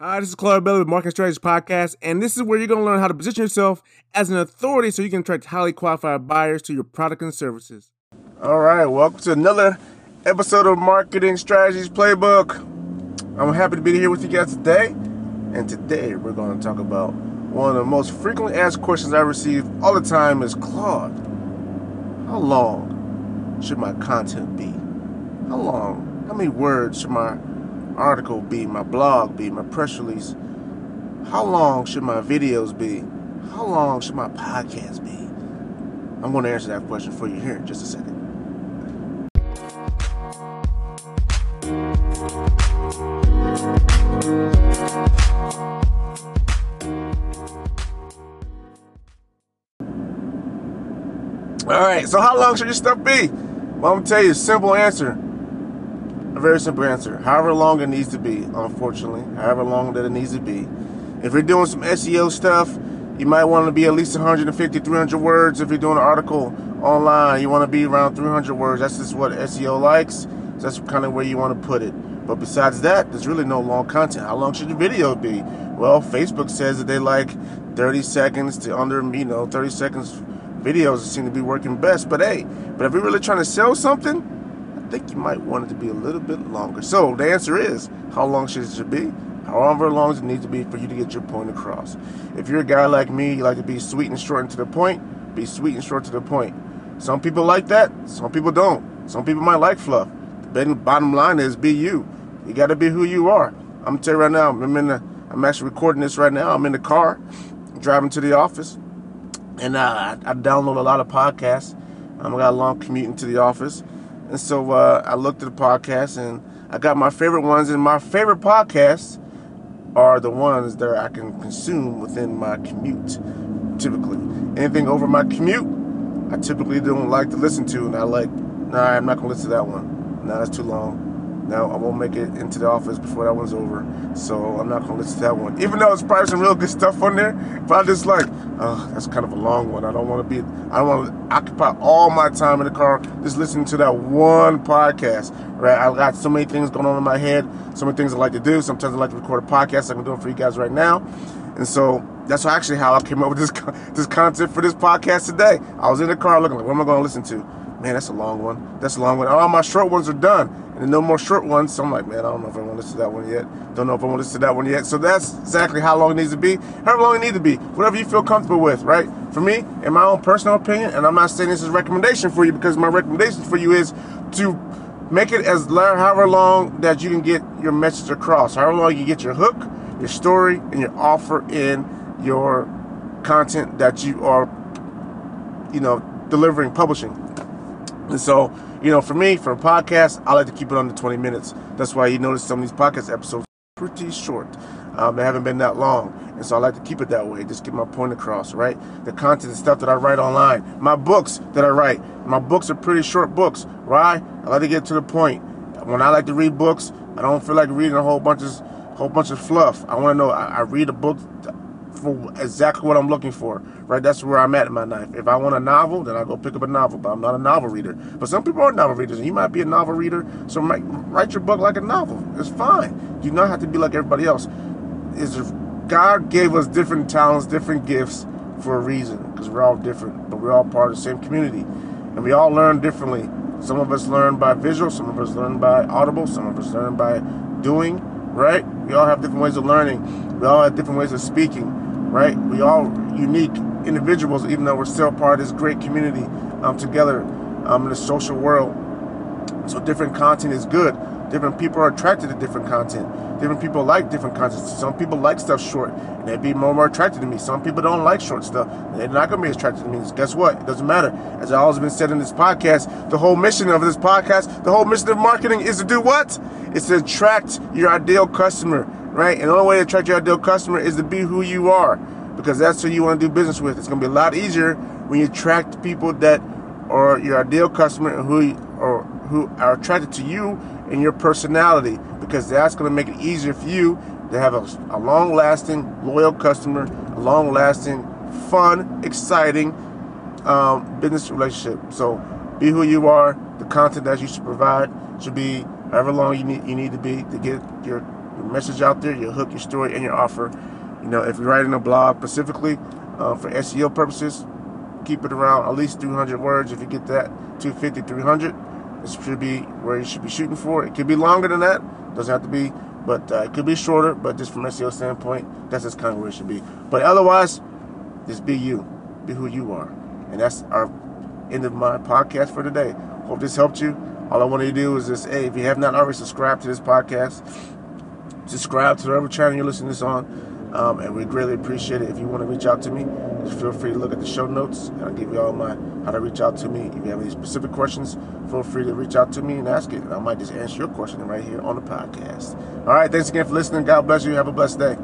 Hi, this is Claude Bailey with Market Strategies Podcast, and this is where you're going to learn how to position yourself as an authority so you can attract highly qualified buyers to your product and services. All right, welcome to another episode of Marketing Strategies Playbook. I'm happy to be here with you guys today, and today we're going to talk about one of the most frequently asked questions I receive all the time is Claude, how long should my content be? How long? How many words should my article be, my blog be, my press release? How long should my videos be? How long should my podcast be? I'm going to answer that question for you here in just a second. All right, so how long should your stuff be? Well, I'm gonna tell you a simple answer. A very simple answer. However long it needs to be, unfortunately. However long that it needs to be. If you're doing some SEO stuff, you might want to be at least 150, 300 words. If you're doing an article online, you want to be around 300 words. That's just what SEO likes. So that's kind of where you want to put it. But besides that, there's really no long content. How long should the video be? Well, Facebook says that they like 30 seconds to under, you know, 30 seconds videos seem to be working best. But hey, but if you're really trying to sell something, think you might want it to be a little bit longer. So the answer is, how long should it be? However long it needs to be for you to get your point across. If you're a guy like me, you like to be sweet and short and to the point, be sweet and short to the point. Some people like that, some people don't. Some people might like fluff. The bottom line is be you. You got to be who you are. I'm gonna tell you right now. I'm in the. I'm actually recording this right now. I'm in the car, driving to the office, and uh, I, I download a lot of podcasts. Um, I got a long commute into the office, and so uh, I looked at the podcast and I got my favorite ones. And my favorite podcasts are the ones that I can consume within my commute, typically. Anything over my commute, I typically don't like to listen to. And I like, nah, I'm not going to listen to that one. Nah, that's too long. No, I won't make it into the office before that one's over. So I'm not gonna listen to that one. Even though it's probably some real good stuff on there, but I just like, oh, that's kind of a long one. I don't want to be, I don't want to occupy all my time in the car just listening to that one podcast. Right? I got so many things going on in my head, so many things I like to do. Sometimes I like to record a podcast like I'm doing for you guys right now, and so that's actually how I came up with this this content for this podcast today. I was in the car looking like, what am I to listen to? Man, that's a long one. That's a long one. All my short ones are done and no more short ones. So I'm like, man, I don't know if I want to listen to that one yet. Don't know if I want to listen to that one yet. So that's exactly how long it needs to be. However long it needs to be. Whatever you feel comfortable with, right? For me, in my own personal opinion, and I'm not saying this is a recommendation for you because my recommendation for you is to make it as long, however long that you can get your message across. However long you get your hook, your story, and your offer in your content that you are, you know, delivering, publishing. And so you know, for me, for a podcast, I like to keep it under 20 minutes. That's why you notice some of these podcast episodes pretty short. Um, they haven't been that long. And so I like to keep it that way, just get my point across, right? The content and stuff that I write online, my books that I write, my books are pretty short books, right? I like to get to the point. When I like to read books, I don't feel like reading a whole bunch of whole bunch of fluff. I want to know. I, I read a book for exactly what I'm looking for. Right, that's where I'm at in my life. If I want a novel, then I go pick up a novel. But I'm not a novel reader. But some people are novel readers, and you might be a novel reader. So write, write your book like a novel. It's fine. You don't have to be like everybody else. Is God gave us different talents, different gifts for a reason, because we're all different, but we're all part of the same community, and we all learn differently. Some of us learn by visual, some of us learn by audible, some of us learn by doing. Right? We all have different ways of learning. We all have different ways of speaking right? We all unique individuals, even though we're still part of this great community um, together um, in the social world. So different content is good. Different people are attracted to different content. Different people like different content. Some people like stuff short, and they'd be more, more attracted to me. Some people don't like short stuff. They're not going to be attracted to me. Guess what? It doesn't matter. As I always been said in this podcast, the whole mission of this podcast, the whole mission of marketing is to do what? It's to attract your ideal customer right? And the only way to attract your ideal customer is to be who you are because that's who you want to do business with. It's going to be a lot easier when you attract people that are your ideal customer and who or who are attracted to you and your personality because that's going to make it easier for you to have a, a long-lasting, loyal customer, a long-lasting, fun, exciting um, business relationship. So be who you are. The content that you should provide should be however long you need you need to be to get your your message out there, your hook, your story, and your offer. You know, if you're writing a blog specifically uh, for SEO purposes, keep it around at least 300 words. If you get that, 250, 300, this should be where you should be shooting for. It could be longer than that. Doesn't have to be, but uh, it could be shorter. But just from SEO standpoint, that's just kind of where it should be. But otherwise, just be you, be who you are, and that's our end of my podcast for today. Hope this helped you. All I want you to do is just, hey, if you have not already subscribed to this podcast, subscribe to whatever channel you're listening to this on. Um, and we greatly appreciate it. If you want to reach out to me, just feel free to look at the show notes, and I'll give you all my how to reach out to me. If you have any specific questions, feel free to reach out to me and ask it. I might just answer your question right here on the podcast. All right, thanks again for listening. God bless you. Have a blessed day.